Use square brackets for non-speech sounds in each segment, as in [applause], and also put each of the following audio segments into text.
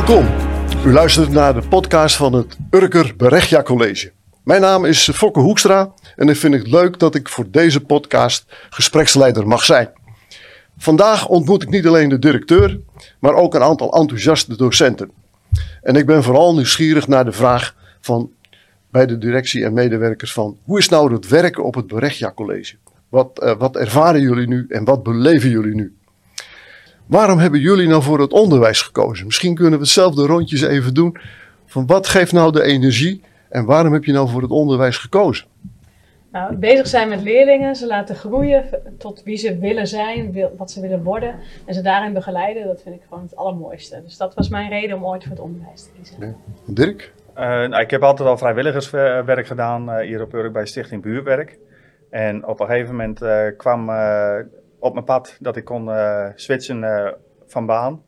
Welkom. U luistert naar de podcast van het Urker Berechtja College. Mijn naam is Fokke Hoekstra en ik vind het leuk dat ik voor deze podcast gespreksleider mag zijn. Vandaag ontmoet ik niet alleen de directeur, maar ook een aantal enthousiaste docenten. En ik ben vooral nieuwsgierig naar de vraag van bij de directie en medewerkers van hoe is nou het werken op het Berechtja College? Wat, eh, wat ervaren jullie nu en wat beleven jullie nu? Waarom hebben jullie nou voor het onderwijs gekozen? Misschien kunnen we hetzelfde rondjes even doen. Van wat geeft nou de energie en waarom heb je nou voor het onderwijs gekozen? Nou, bezig zijn met leerlingen, ze laten groeien tot wie ze willen zijn, wil- wat ze willen worden. En ze daarin begeleiden, dat vind ik gewoon het allermooiste. Dus dat was mijn reden om ooit voor het onderwijs te kiezen. Dirk? Eh, nou, ik heb altijd al vrijwilligerswerk gedaan eh, hier op Urk bij Stichting Buurwerk. En op een gegeven moment eh, kwam eh, op mijn pad dat ik kon eh, switchen eh, van baan.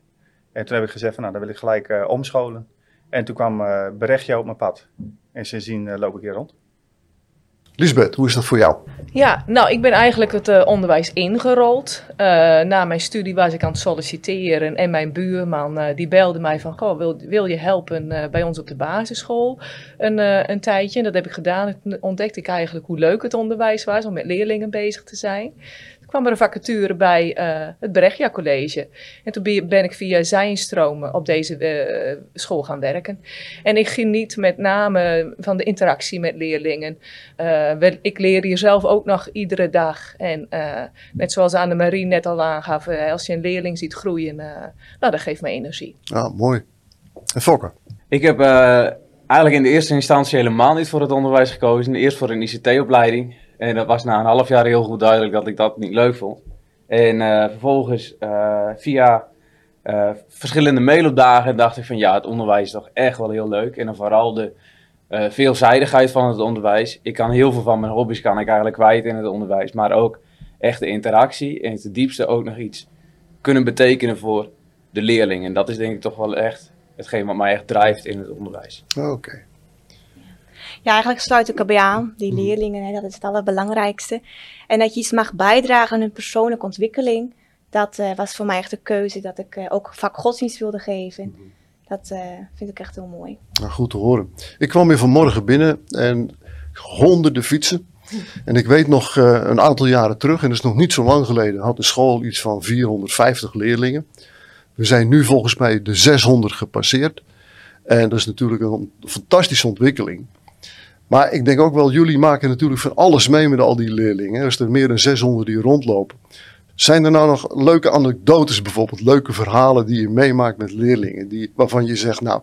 En toen heb ik gezegd van nou, dan wil ik gelijk eh, omscholen. En toen kwam eh Berechtje op mijn pad. En sindsdien eh, loop ik hier rond. Lisbeth, hoe is dat voor jou? Ja, nou, ik ben eigenlijk het eh, onderwijs ingerold. Eh, na mijn studie was ik aan het solliciteren en mijn buurman die belde mij van, goh, wil, wil je helpen eh, bij ons op de basisschool een, eh, een tijdje? En dat heb ik gedaan. Toen ontdekte ik eigenlijk hoe leuk het onderwijs was om met leerlingen bezig te zijn. Toen kwam er een vacature bij eh, het Brechtja College. En toen ben ik via zijnstromen op deze eh, school gaan werken. En ik geniet met name van de interactie met leerlingen. Eh, ik leer hier zelf ook nog iedere dag. En eh, net zoals Annemarie net al aangaf, als je een leerling ziet groeien, eh, nou, dat geeft me energie. Ja, mooi. En Fokker? Ik heb eh, eigenlijk in de eerste instantie helemaal niet voor het onderwijs gekozen. Eerst voor een ICT-opleiding. En dat was na een half jaar heel goed duidelijk dat ik dat niet leuk vond. En eh, vervolgens eh, via eh, verschillende mailopdagen dacht ik van ja, het onderwijs is toch echt wel heel leuk. En dan vooral de veelzijdigheid van het onderwijs. Ik kan heel veel van mijn hobby's kan ik eigenlijk kwijt in het onderwijs. Maar ook echt de interactie en ten diepste ook nog iets kunnen betekenen voor de leerling. En dat is denk ik toch wel echt hetgeen wat mij echt drijft in het onderwijs. Oké. Ja, eigenlijk sluit ik erbij aan. Die leerlingen, hè, dat is het allerbelangrijkste. En dat je iets mag bijdragen aan hun persoonlijke ontwikkeling. Dat eh, was voor mij echt de keuze dat ik eh, ook vak godsdienst wilde geven. Dat eh, vind ik echt heel mooi. Nou, goed te horen. Ik kwam hier vanmorgen binnen en honderden fietsen. [laughs] En ik weet nog een aantal jaren terug, en dat is nog niet zo lang geleden, had de school iets van 450 leerlingen. We zijn nu volgens mij de 600 gepasseerd. En dat is natuurlijk een fantastische ontwikkeling. Maar ik denk ook wel, jullie maken natuurlijk van alles mee met al die leerlingen. Als er meer dan 600 die rondlopen. Zijn er nou nog leuke anekdotes bijvoorbeeld, leuke verhalen die je meemaakt met leerlingen, die, waarvan je zegt, nou,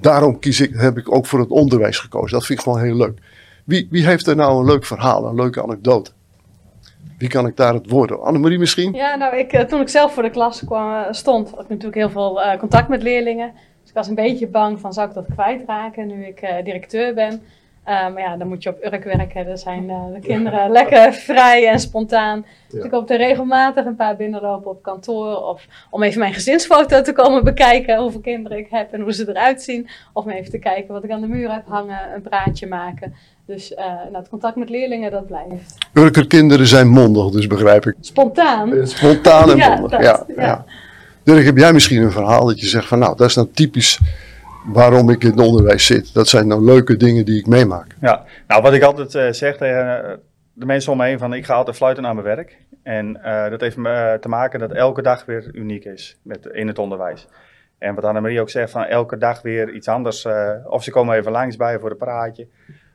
daarom kies ik, heb ik ook voor het onderwijs gekozen. Dat vind ik gewoon heel leuk. Wie, wie heeft er nou een leuk verhaal, een leuke anekdote? Wie kan ik daar het woord aan? Annemarie misschien? Ja, nou, ik, eh, toen ik zelf voor de klas kwam, eh, stond, had ik natuurlijk heel veel eh, contact met leerlingen. Dus ik was een beetje bang van, zou ik dat kwijtraken nu ik directeur ben? Eh, maar ja, dan moet je op Urk werken. Dan zijn eh, de kinderen lekker [laughs] vrij en spontaan. Dus ik hoop er regelmatig een paar binnenlopen op kantoor. Of om even mijn gezinsfoto te komen bekijken. Hoeveel kinderen ik heb en hoe ze eruit zien. Of om even te kijken wat ik aan de muur heb hangen. Een praatje maken. Dus eh, nou, het contact met leerlingen, dat blijft. Urker kinderen zijn mondig, dus begrijp ik. Spontaan. Spontaan en [laughs] Ja, mondig. dat, ja, ja. ja. Dirk, heb jij misschien een verhaal dat je zegt van nou, dat is nou typisch waarom ik in het onderwijs zit. Dat zijn nou leuke dingen die ik meemaak. Ja, nou wat ik altijd eh, zeg tegen eh, de mensen om me heen van ik ga altijd fluiten naar mijn werk. En eh, dat heeft te maken dat elke dag weer uniek is met, in het onderwijs. En wat Annemarie ook zegt, van elke dag weer iets anders. of ze komen even langs bij voor een praatje.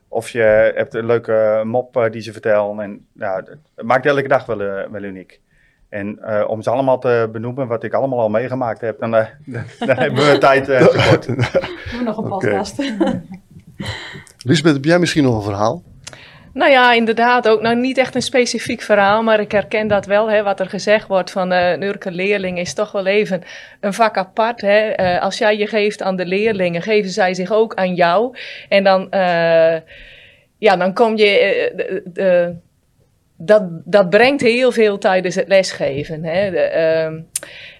Of je hebt een leuke mop die ze vertellen. En het maakt elke dag wel, wel uniek. En eh, om ze allemaal te benoemen, wat ik allemaal al meegemaakt heb, dan, eh, [laughs] dan hebben we tijd eh, tekort. [laughs] Doen we nog een podcast. [laughs] Lisbeth, heb jij misschien nog een verhaal? Nou ja, inderdaad, ook nou niet echt een specifiek verhaal, maar ik herken dat wel, hè, wat er gezegd wordt van eh, een Urker leerling is toch wel even een vak apart. Hè. Eh, als jij je geeft aan de leerlingen, geven zij zich ook aan jou. En dan, eh, ja, dan kom je, eh, de, de- dat, dat brengt heel veel tijdens het lesgeven. Hè. De, ehm,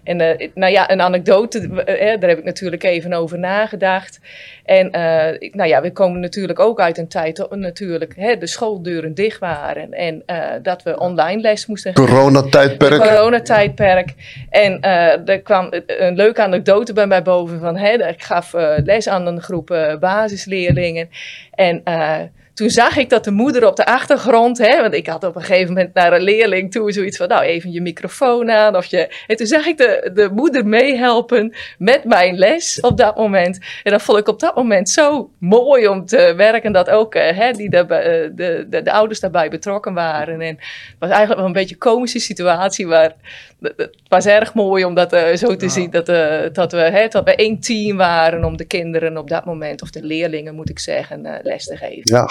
en uh, nou ja, een anekdote, uh, daar heb ik natuurlijk even over nagedacht. En uh, nou ja, we komen natuurlijk ook uit een tijd dat natuurlijk hè, de schooldeuren dicht waren. En dat we online les moesten geven. Coronatijdperk. Coronatijdperk. En er kwam een leuke anekdote bij mij boven van, hè, ik gaf les aan een groep basisleerlingen. En toen zag ik dat de moeder op de achtergrond, hè, want ik had op een gegeven moment naar een leerling toe zoiets van, nou even je microfoon aan. Of je, en toen zag ik de, de moeder meehelpen met mijn les op dat moment. En dat vond ik op dat moment zo mooi om te werken, dat ook uh, hè, die de, eh, de, de, de, ouders daarbij betrokken waren. En het was eigenlijk wel een beetje een komische situatie, maar het was erg mooi om dat uh, zo te ja. zien, dat, dat, we, hè, dat we één team waren om de kinderen op dat moment, of de leerlingen moet ik zeggen, les te geven. Ja,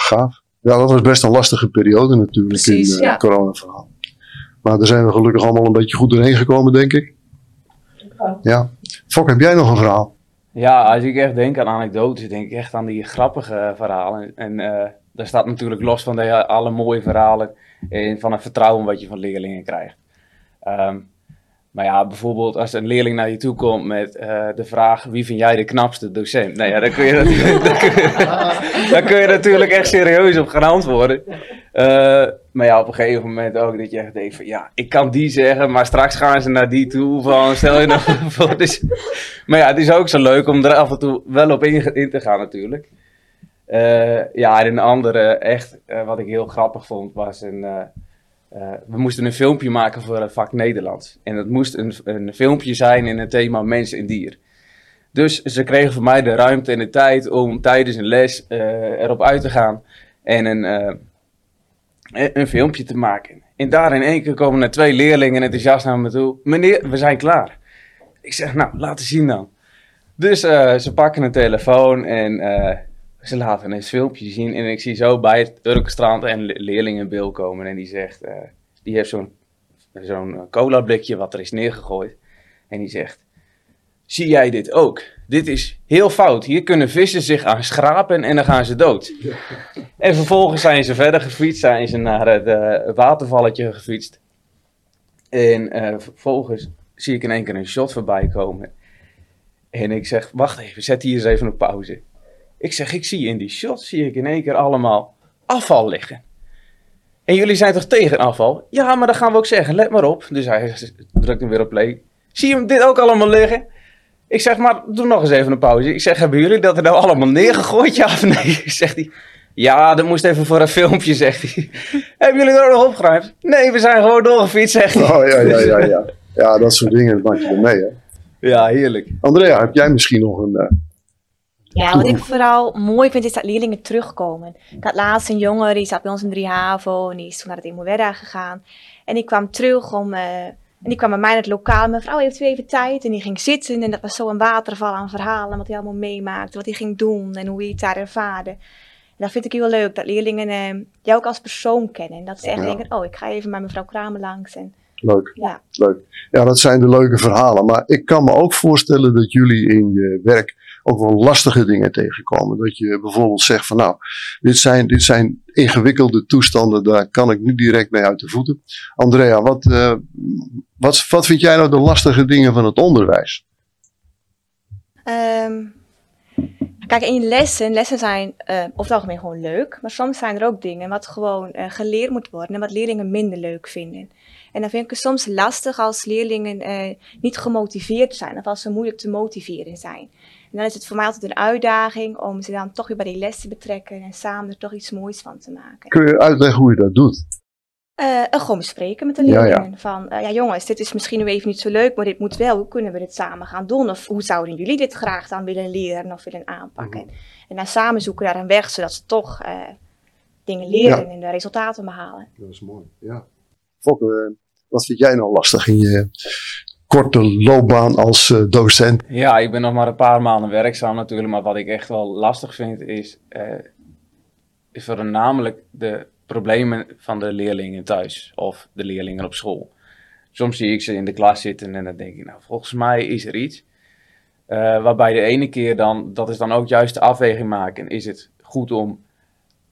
ja, dat was best een lastige periode natuurlijk Precies, in het ja. corona-verhaal. Maar daar zijn we gelukkig allemaal een beetje goed doorheen gekomen, denk ik. Ja. Fok, heb jij nog een verhaal? Ja, als ik echt denk aan anekdotes, denk ik echt aan die grappige verhalen. En uh, daar staat natuurlijk los van de, alle mooie verhalen en van het vertrouwen wat je van leerlingen krijgt. Um, maar ja, bijvoorbeeld als een leerling naar je toe komt met uh, de vraag: wie vind jij de knapste docent? Nou ja, dan kun je, [laughs] natuurlijk, dan kun je, dan kun je natuurlijk echt serieus op gaan antwoorden. Uh, maar ja, op een gegeven moment ook dat je echt denkt: van ja, ik kan die zeggen, maar straks gaan ze naar die toe. Van, stel je nou [laughs] voor. Dus, maar ja, het is ook zo leuk om er af en toe wel op in, in te gaan, natuurlijk. Uh, ja, en een andere, echt, wat ik heel grappig vond, was een. Uh, we moesten een filmpje maken voor het vak Nederlands. En dat moest een, een filmpje zijn in het thema mens en dier. Dus ze kregen van mij de ruimte en de tijd om tijdens een les uh, erop uit te gaan en een, uh, een filmpje te maken. En daar in één keer komen er twee leerlingen enthousiast naar me toe. Meneer, we zijn klaar. Ik zeg, nou, laten zien dan. Dus ze pakken een telefoon en ze laten een filmpje zien en ik zie zo bij het Urkenstrand een leerling in beeld komen en die zegt, uh, die heeft zo'n zo'n cola blikje wat er is neergegooid en die zegt, zie jij dit ook? Dit is heel fout. Hier kunnen vissen zich aan schrapen en dan gaan ze dood. Ja. [laughs] En vervolgens zijn ze verder gefietst, zijn ze naar het uh, watervalletje gefietst. En uh, vervolgens zie ik in één keer een shot voorbij komen. En ik zeg, wacht even, zet hier eens even op pauze. Ik zeg, ik zie in die shot, zie ik in één keer allemaal afval liggen. En jullie zijn toch tegen afval? Ja, maar dan gaan we ook zeggen, let maar op. Dus hij [laughs] drukt hem weer op play. Zie je dit ook allemaal liggen? Ik zeg, maar doe nog eens even een pauze. Ik zeg, hebben jullie dat er nou allemaal neergegooid? Ja of nee? [laughs] Zegt hij, ja, dat moest even voor een filmpje, zegt hij. [laughs] hebben jullie er nog opgeruimd? Nee, we zijn gewoon doorgefietst, zegt hij. Oh ja, ja, ja, ja. Ja, dat soort dingen maak je ermee, hè? Ja, heerlijk. Andrea, heb jij misschien nog een... Uh... Ja, wat ik vooral mooi vind is dat leerlingen terugkomen. Ik had laatst een jongen, die zat bij ons in 3 HAVO en die is toen naar het Imowerda gegaan. En die kwam terug om, uh, en die kwam bij mij in het lokaal. Mevrouw, heeft u even tijd? En die ging zitten en dat was zo een waterval aan verhalen, wat hij allemaal meemaakte, wat hij ging doen en hoe hij het daar ervaarde. En dat vind ik heel leuk, dat leerlingen uh, jou ook als persoon kennen. En dat ze echt ja. denken, oh, ik ga even met mevrouw Kramer langs. En, Leuk. Ja. Leuk. Ja, dat zijn de leuke verhalen. Maar ik kan me ook voorstellen dat jullie in je werk ook wel lastige dingen tegenkomen. Dat je bijvoorbeeld zegt van nou, dit zijn, dit zijn ingewikkelde toestanden, daar kan ik niet direct mee uit de voeten. Andrea, wat, uh, wat, wat vind jij nou de lastige dingen van het onderwijs? Um, kijk, in lessen, lessen zijn uh, over het algemeen gewoon leuk, maar soms zijn er ook dingen wat gewoon uh, geleerd moet worden en wat leerlingen minder leuk vinden. En dan vind ik het soms lastig als leerlingen uh, niet gemotiveerd zijn of als ze moeilijk te motiveren zijn. En dan is het voor mij altijd een uitdaging om ze dan toch weer bij die les te betrekken en samen er toch iets moois van te maken. Kun je uitleggen hoe je dat doet? Uh, gewoon bespreken met de leerlingen. Ja, ja. Van, uh, ja jongens, dit is misschien nu even niet zo leuk, maar dit moet wel. Hoe kunnen we dit samen gaan doen? Of hoe zouden jullie dit graag dan willen leren of willen aanpakken? Mm -hmm. En dan samen zoeken naar een weg, zodat ze toch uh, dingen leren ja. en de resultaten behalen. Dat is mooi, ja. Fokke, wat vind jij nou lastig in je korte loopbaan als uh, docent? Ja, ik ben nog maar een paar maanden werkzaam natuurlijk. Maar wat ik echt wel lastig vind is, uh, is voornamelijk de problemen van de leerlingen thuis of de leerlingen op school. Soms zie ik ze in de klas zitten en dan denk ik, nou volgens mij is er iets. Uh, waarbij de ene keer dan, dat is dan ook juist de afweging maken. Is het goed om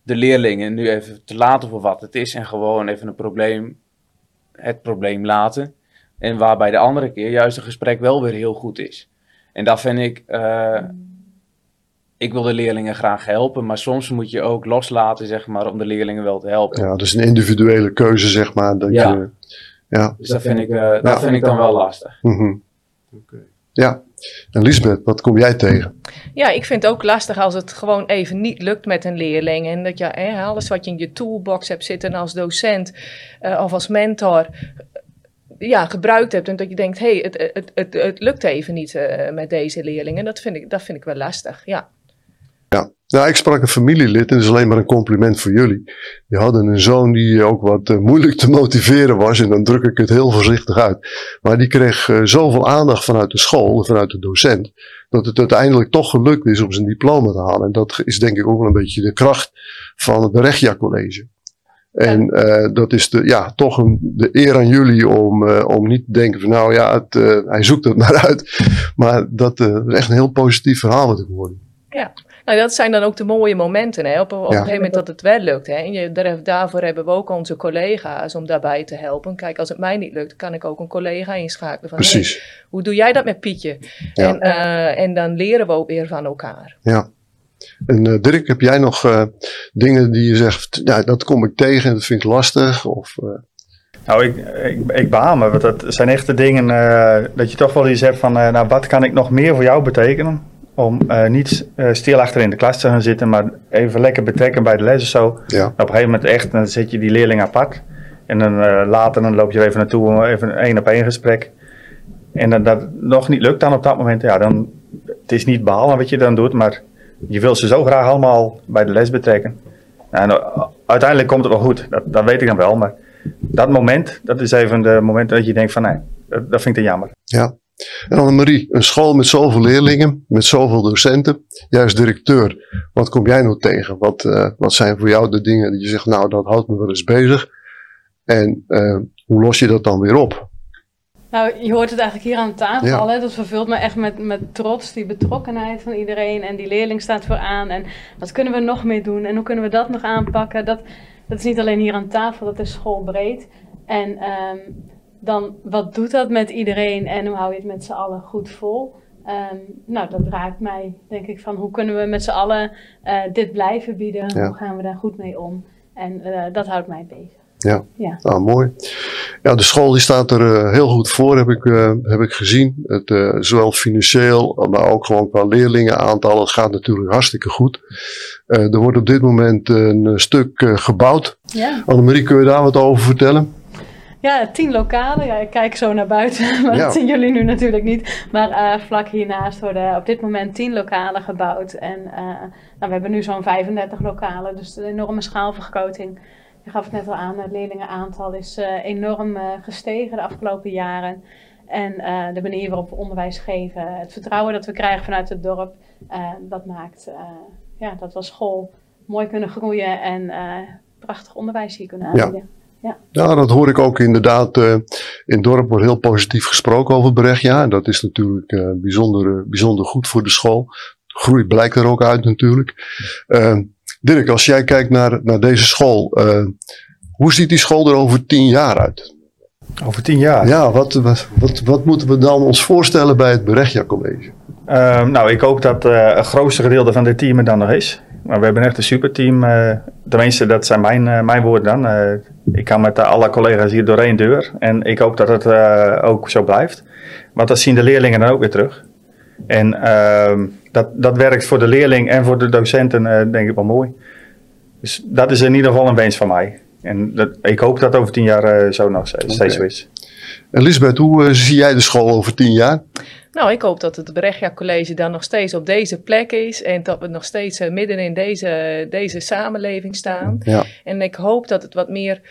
de leerlingen nu even te laten voor wat het is en gewoon even een probleem, het probleem laten. En waarbij de andere keer juist een gesprek wel weer heel goed is. En dat vind ik, eh, ik wil de leerlingen graag helpen, maar soms moet je ook loslaten, zeg maar, om de leerlingen wel te helpen. Ja, dus een individuele keuze, zeg maar. Dat Ja. Je, ja. Dus dat vind ik, eh, dat vind ik dan wel lastig. mhm. Ja. En Lisbeth, wat kom jij tegen? Ja, ik vind het ook lastig als het gewoon even niet lukt met een leerling. En dat je hè, alles wat je in je toolbox hebt zitten als docent eh, of als mentor eh, ja, gebruikt hebt. En dat je denkt, hé, hey, het, het, het, het lukt even niet eh, met deze leerlingen. Dat vind, ik, dat vind ik wel lastig, ja. Ja. Nou, ik sprak een familielid en dat is alleen maar een compliment voor jullie. Die hadden een zoon die ook wat eh, moeilijk te motiveren was. En dan druk ik het heel voorzichtig uit. Maar die kreeg eh, zoveel aandacht vanuit de school en vanuit de docent. Dat het uiteindelijk toch gelukt is om zijn diploma te halen. En dat is denk ik ook wel een beetje de kracht van het Berechtia College. En eh, dat is de, ja, toch een, de eer aan jullie om, eh, om niet te denken van nou ja, het, eh, hij zoekt het [laughs] maar uit. Maar dat eh, is echt een heel positief verhaal met geworden. Nou, dat zijn dan ook de mooie momenten, hè? Op, op Ja. een gegeven moment dat het wel lukt. Hè? En je, daar, daarvoor hebben we ook onze collega's om daarbij te helpen. Kijk, als het mij niet lukt, kan ik ook een collega inschakelen. Van, hey, Precies. hoe doe jij dat met Pietje? Ja. En, eh, en dan leren we ook weer van elkaar. Ja. En eh, Dirk, heb jij nog eh, dingen die je zegt, ja, dat kom ik tegen en dat vind ik lastig? Of, eh, Nou, ik, ik, ik behaal me, want dat zijn echte dingen eh, dat je toch wel iets hebt van, eh, nou, wat kan ik nog meer voor jou betekenen? Om eh, niet eh, stil achter in de klas te gaan zitten, maar even lekker betrekken bij de les of zo. ja. Op een gegeven moment echt, dan zet je die leerling apart. En dan eh, later dan loop je er even naartoe, om even een één op één gesprek. En dan dat nog niet lukt dan op dat moment, ja, dan, het is niet behalen wat je dan doet, maar je wil ze zo graag allemaal bij de les betrekken. En uiteindelijk komt het wel goed, dat, dat weet ik dan wel, maar dat moment, dat is even de moment dat je denkt van nee, dat, dat vind ik te jammer. ja. En Annemarie, een school met zoveel leerlingen, met zoveel docenten, jij als directeur, wat kom jij nou tegen? Wat, eh, wat zijn voor jou de dingen die je zegt, nou dat houdt me wel eens bezig? En eh, hoe los je dat dan weer op? Nou, je hoort het eigenlijk hier aan tafel Ja. al. Hè? Dat vervult me echt met, met trots, die betrokkenheid van iedereen. En die leerling staat vooraan. En wat kunnen we nog meer doen? En hoe kunnen we dat nog aanpakken? Dat, dat is niet alleen hier aan tafel, dat is schoolbreed. En ehm, dan, wat doet dat met iedereen? En hoe hou je het met z'n allen goed vol? Ehm, nou, dat raakt mij, denk ik, van hoe kunnen we met z'n allen eh, dit blijven bieden? Ja. Hoe gaan we daar goed mee om? En eh, dat houdt mij bezig. Ja. Ja. Nou, mooi. Ja, de school die staat er eh, heel goed voor, heb ik, heb ik gezien. Het, zowel financieel, maar ook gewoon qua leerlingenaantal. Het gaat natuurlijk hartstikke goed. Er wordt op dit moment een stuk gebouwd. ja. Annemarie, kun je daar wat over vertellen? Ja, tien lokalen. Ja, ik kijk zo naar buiten, [laughs] maar Ja. dat zien jullie nu natuurlijk niet. Maar eh, vlak hiernaast worden op dit moment tien lokalen gebouwd. En eh, nou, we hebben nu zo'n 35 lokalen, dus een enorme schaalvergroting. Je gaf het net al aan, het leerlingenaantal is eh, enorm gestegen de afgelopen jaren. En de manier waarop we onderwijs geven, het vertrouwen dat we krijgen vanuit het dorp, dat maakt ja, dat we als school mooi kunnen groeien en prachtig onderwijs hier kunnen Ja. Ja, dat hoor ik ook inderdaad. eh, in het dorp wordt heel positief gesproken over Brecht. Ja, en dat is natuurlijk eh, bijzonder, eh, bijzonder goed voor de school. Groei blijkt er ook uit natuurlijk. Dirk, als jij kijkt naar, naar deze school, eh, hoe ziet die school er over tien jaar uit? Over tien jaar. Ja, wat, wat, wat, wat moeten we dan ons voorstellen bij het Berechtia College? Ehm, nou, ik hoop dat eh het grootste gedeelte van dit team er dan nog is. Maar we hebben echt een superteam. eh tenminste, dat zijn mijn, mijn woorden dan. Ik kan met eh, alle collega's hier door één deur. En ik hoop dat het eh, ook zo blijft. Want dat zien de leerlingen dan ook weer terug. En ehm, dat, dat werkt voor de leerling en voor de docenten eh, denk ik wel mooi. Dus dat is in ieder geval een wens van mij. En dat, ik hoop dat over tien jaar zo nog steeds, steeds zo is. En Lisbeth, hoe eh, zie jij de school over tien jaar? Nou, ik hoop dat het Brechtja College dan nog steeds op deze plek is. En dat we nog steeds eh, midden in deze, deze samenleving staan. Ja. En ik hoop dat het wat meer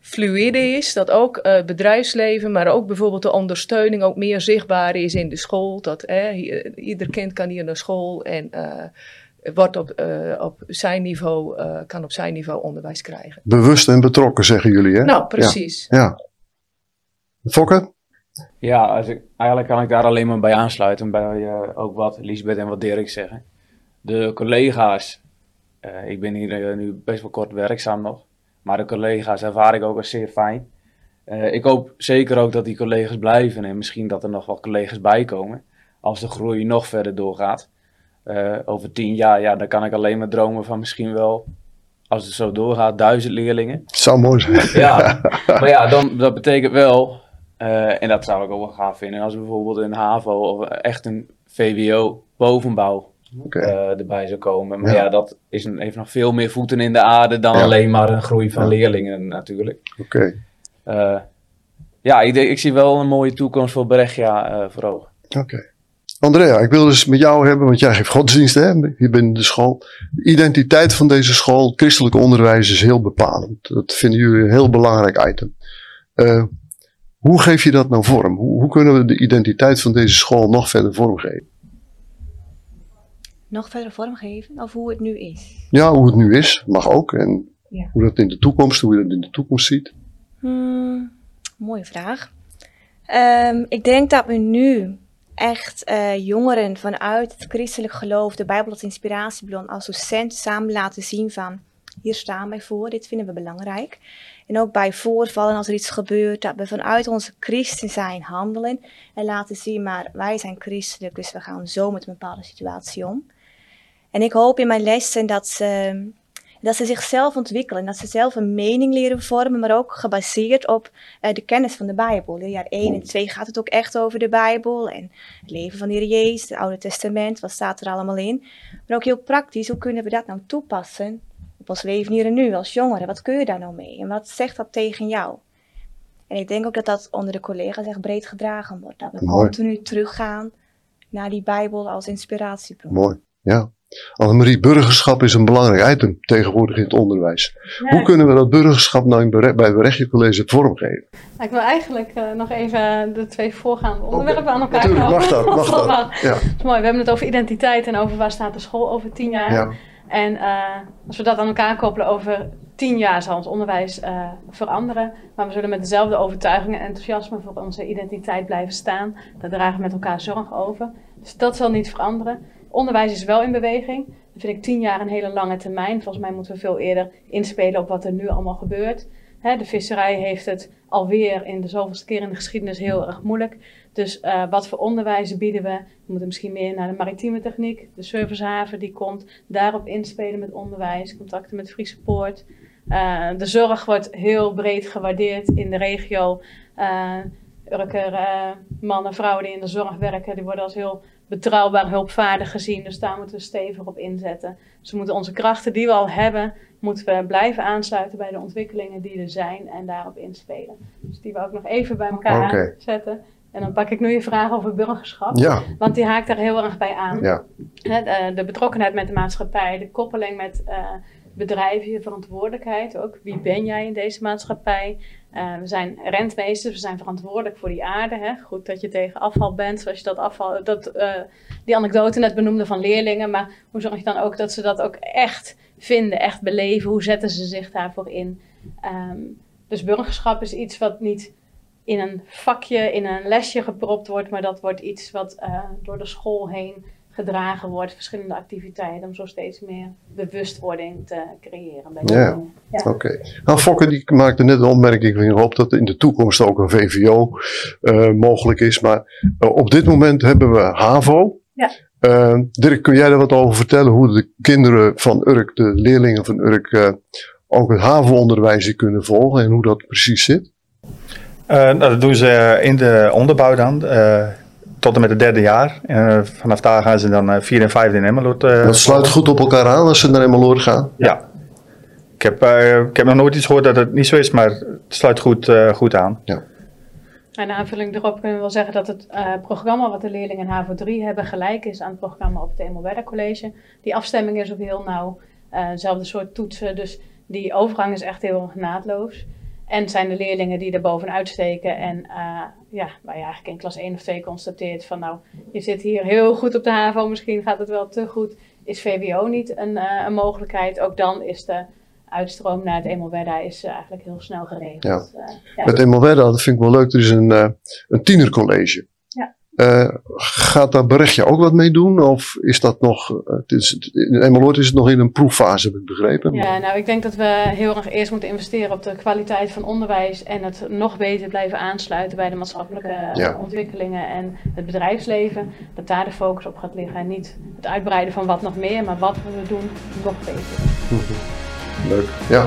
fluïde is. Dat ook het bedrijfsleven, maar ook bijvoorbeeld de ondersteuning ook meer zichtbaar is in de school. Dat eh, ieder kind kan hier naar school en wordt op, op zijn niveau, kan op zijn niveau onderwijs krijgen. Bewust en betrokken, zeggen jullie, hè? Nou, precies. Ja. Fokke? Ja, als ik, eigenlijk kan ik daar alleen maar bij aansluiten. Bij eh, ook wat Lisbeth en wat Dirk zeggen. De collega's Eh, ik ben hier eh, nu best wel kort werkzaam nog. Maar de collega's ervaar ik ook als zeer fijn. Ik hoop zeker ook dat die collega's blijven en misschien dat er nog wel collega's bij komen. Als de groei nog verder doorgaat. Over tien jaar, ja, dan kan ik alleen maar dromen van misschien wel, als het zo doorgaat, duizend leerlingen. Het zou mooi zijn. Ja, [laughs] maar ja, dan, dat betekent wel, eh, en dat zou ik ook wel gaaf vinden, als bijvoorbeeld een HAVO of echt een VWO bovenbouw eh, erbij zou komen. Maar Ja. ja, dat is een, heeft nog veel meer voeten in de aarde dan Ja. alleen maar een groei van Ja. leerlingen natuurlijk. Oké. Eh, ja, ik, zie wel een mooie toekomst voor eh voor ogen. Oké. Andrea, ik wil dus met jou hebben, want jij geeft godsdienst, hè? Je bent de school. De identiteit van deze school, christelijk onderwijs, is heel bepalend. Dat vinden jullie een heel belangrijk item. Hoe geef je dat nou vorm? Hoe, hoe kunnen we de identiteit van deze school nog verder vormgeven? Nog verder vormgeven of hoe het nu is? Ja, hoe het nu is, mag ook. En Ja. hoe dat in de toekomst, hoe je dat in de toekomst ziet. Hmm, mooie vraag. Ehm, ik denk dat we nu echt eh, jongeren vanuit het christelijk geloof, de Bijbel als inspiratiebron, als docent samen laten zien van hier staan wij voor, dit vinden we belangrijk. En ook bij voorvallen als er iets gebeurt, dat we vanuit onze christen zijn handelen en laten zien, maar wij zijn christelijk, dus we gaan zo met een bepaalde situatie om. En ik hoop in mijn lessen dat ze dat ze zichzelf ontwikkelen, dat ze zelf een mening leren vormen, maar ook gebaseerd op eh, de kennis van de Bijbel. In jaar 1 en 2 gaat het ook echt over de Bijbel en het leven van de Heer Jezus, het Oude Testament, wat staat er allemaal in. Maar ook heel praktisch, hoe kunnen we dat nou toepassen op ons leven hier en nu als jongeren? Wat kun je daar nou mee en wat zegt dat tegen jou? En ik denk ook dat dat onder de collega's echt breed gedragen wordt. Dat we Mooi. continu teruggaan naar die Bijbel als inspiratiebron. Mooi, ja. Annemarie, burgerschap is een belangrijk item tegenwoordig in het onderwijs. Ja, Hoe kunnen we dat burgerschap nou in Bere- bij het Berechtje College vormgeven? Ik wil eigenlijk eh, nog even de twee voorgaande onderwerpen aan elkaar Natuurlijk, mag dat, mag [laughs] dat. Ja, Dat is mooi. We hebben het over identiteit en over waar staat de school over tien jaar. ja. En eh, als we dat aan elkaar koppelen over tien jaar zal ons onderwijs eh, veranderen. Maar we zullen met dezelfde overtuiging en enthousiasme voor onze identiteit blijven staan. Daar dragen we met elkaar zorg over. Dus dat zal niet veranderen. Onderwijs is wel in beweging. Dan vind ik tien jaar een hele lange termijn. Volgens mij moeten we veel eerder inspelen op wat er nu allemaal gebeurt. Hè, de visserij heeft het alweer in de zoveelste keer in de geschiedenis heel erg moeilijk. Dus eh, wat voor onderwijs bieden we? We moeten misschien meer naar de maritieme techniek, de servicehaven die komt, daarop inspelen met onderwijs, contacten met Friese Poort. Eh, de zorg wordt heel breed gewaardeerd in de regio. Eh Urker, eh, mannen, vrouwen die in de zorg werken, die worden als heel betrouwbaar, hulpvaardig gezien. Dus daar moeten we stevig op inzetten. Dus we moeten onze krachten die we al hebben, moeten we blijven aansluiten bij de ontwikkelingen die er zijn en daarop inspelen. Dus die we ook nog even bij elkaar zetten. En dan pak ik nu je vraag over burgerschap. Ja, Want die haakt daar heel erg bij aan. ja. De, de betrokkenheid met de maatschappij, de koppeling met eh, bedrijven, je verantwoordelijkheid ook. Wie ben jij in deze maatschappij? Eh, we zijn rentmeesters, we zijn verantwoordelijk voor die aarde. Hè? Goed dat je tegen afval bent, zoals je dat afval, dat, eh, die anekdote net benoemde van leerlingen. Maar hoe zorg je dan ook dat ze dat ook echt vinden, echt beleven? Hoe zetten ze zich daarvoor in? Ehm, dus burgerschap is iets wat niet in een vakje, in een lesje gepropt wordt, maar dat wordt iets wat eh, door de school heen gedragen wordt, verschillende activiteiten, om zo steeds meer bewustwording te creëren bij de Ja. Oké. Nou, Fokke die maakte net een opmerking. Ik hoop dat in de toekomst ook een VVO eh, mogelijk is. Maar eh, op dit moment hebben we HAVO. Ja. Eh, Dirk, kun jij daar wat over vertellen? Hoe de kinderen van Urk, de leerlingen van Urk, eh, ook het HAVO-onderwijs kunnen volgen en hoe dat precies zit? Eh, nou, dat doen ze in de onderbouw dan, eh, tot en met het derde jaar. En eh, vanaf daar gaan ze dan eh, vierde en vijfde in Emmeloord. eh, dat sluit goed op elkaar aan als ze naar Emmeloord gaan. Ja. Ik heb, eh, ik heb nog nooit iets gehoord dat het niet zo is, maar het sluit goed, eh, goed aan. En aanvulling erop kunnen we wel zeggen dat het eh, programma wat de leerlingen in HAVO 3 hebben gelijk is aan het programma op het Emelwerder College. Die afstemming is ook heel nauw, eh, hetzelfde soort toetsen, dus die overgang is echt heel naadloos. En zijn de leerlingen die er bovenuit steken en eh, ja, waar je eigenlijk in klas 1 of 2 constateert van nou, je zit hier heel goed op de HAVO, misschien gaat het wel te goed. Is VWO niet een, eh, een mogelijkheid? Ook dan is de uitstroom naar het Emelwerder is eh, eigenlijk heel snel geregeld. Ja. Eh, ja. Met Emmelwerda, dat vind ik wel leuk, er is een, een tienercollege. Uh, gaat daar Berechtje ook wat mee doen? Of is dat nog, uh, het is, in Emmeloord is het nog in een proeffase, heb ik begrepen. Ja, nou ik denk dat we heel erg eerst moeten investeren op de kwaliteit van onderwijs en het nog beter blijven aansluiten bij de maatschappelijke ja. ontwikkelingen en het bedrijfsleven. Dat daar de focus op gaat liggen en niet het uitbreiden van wat nog meer, maar wat we doen nog beter. Leuk, ja.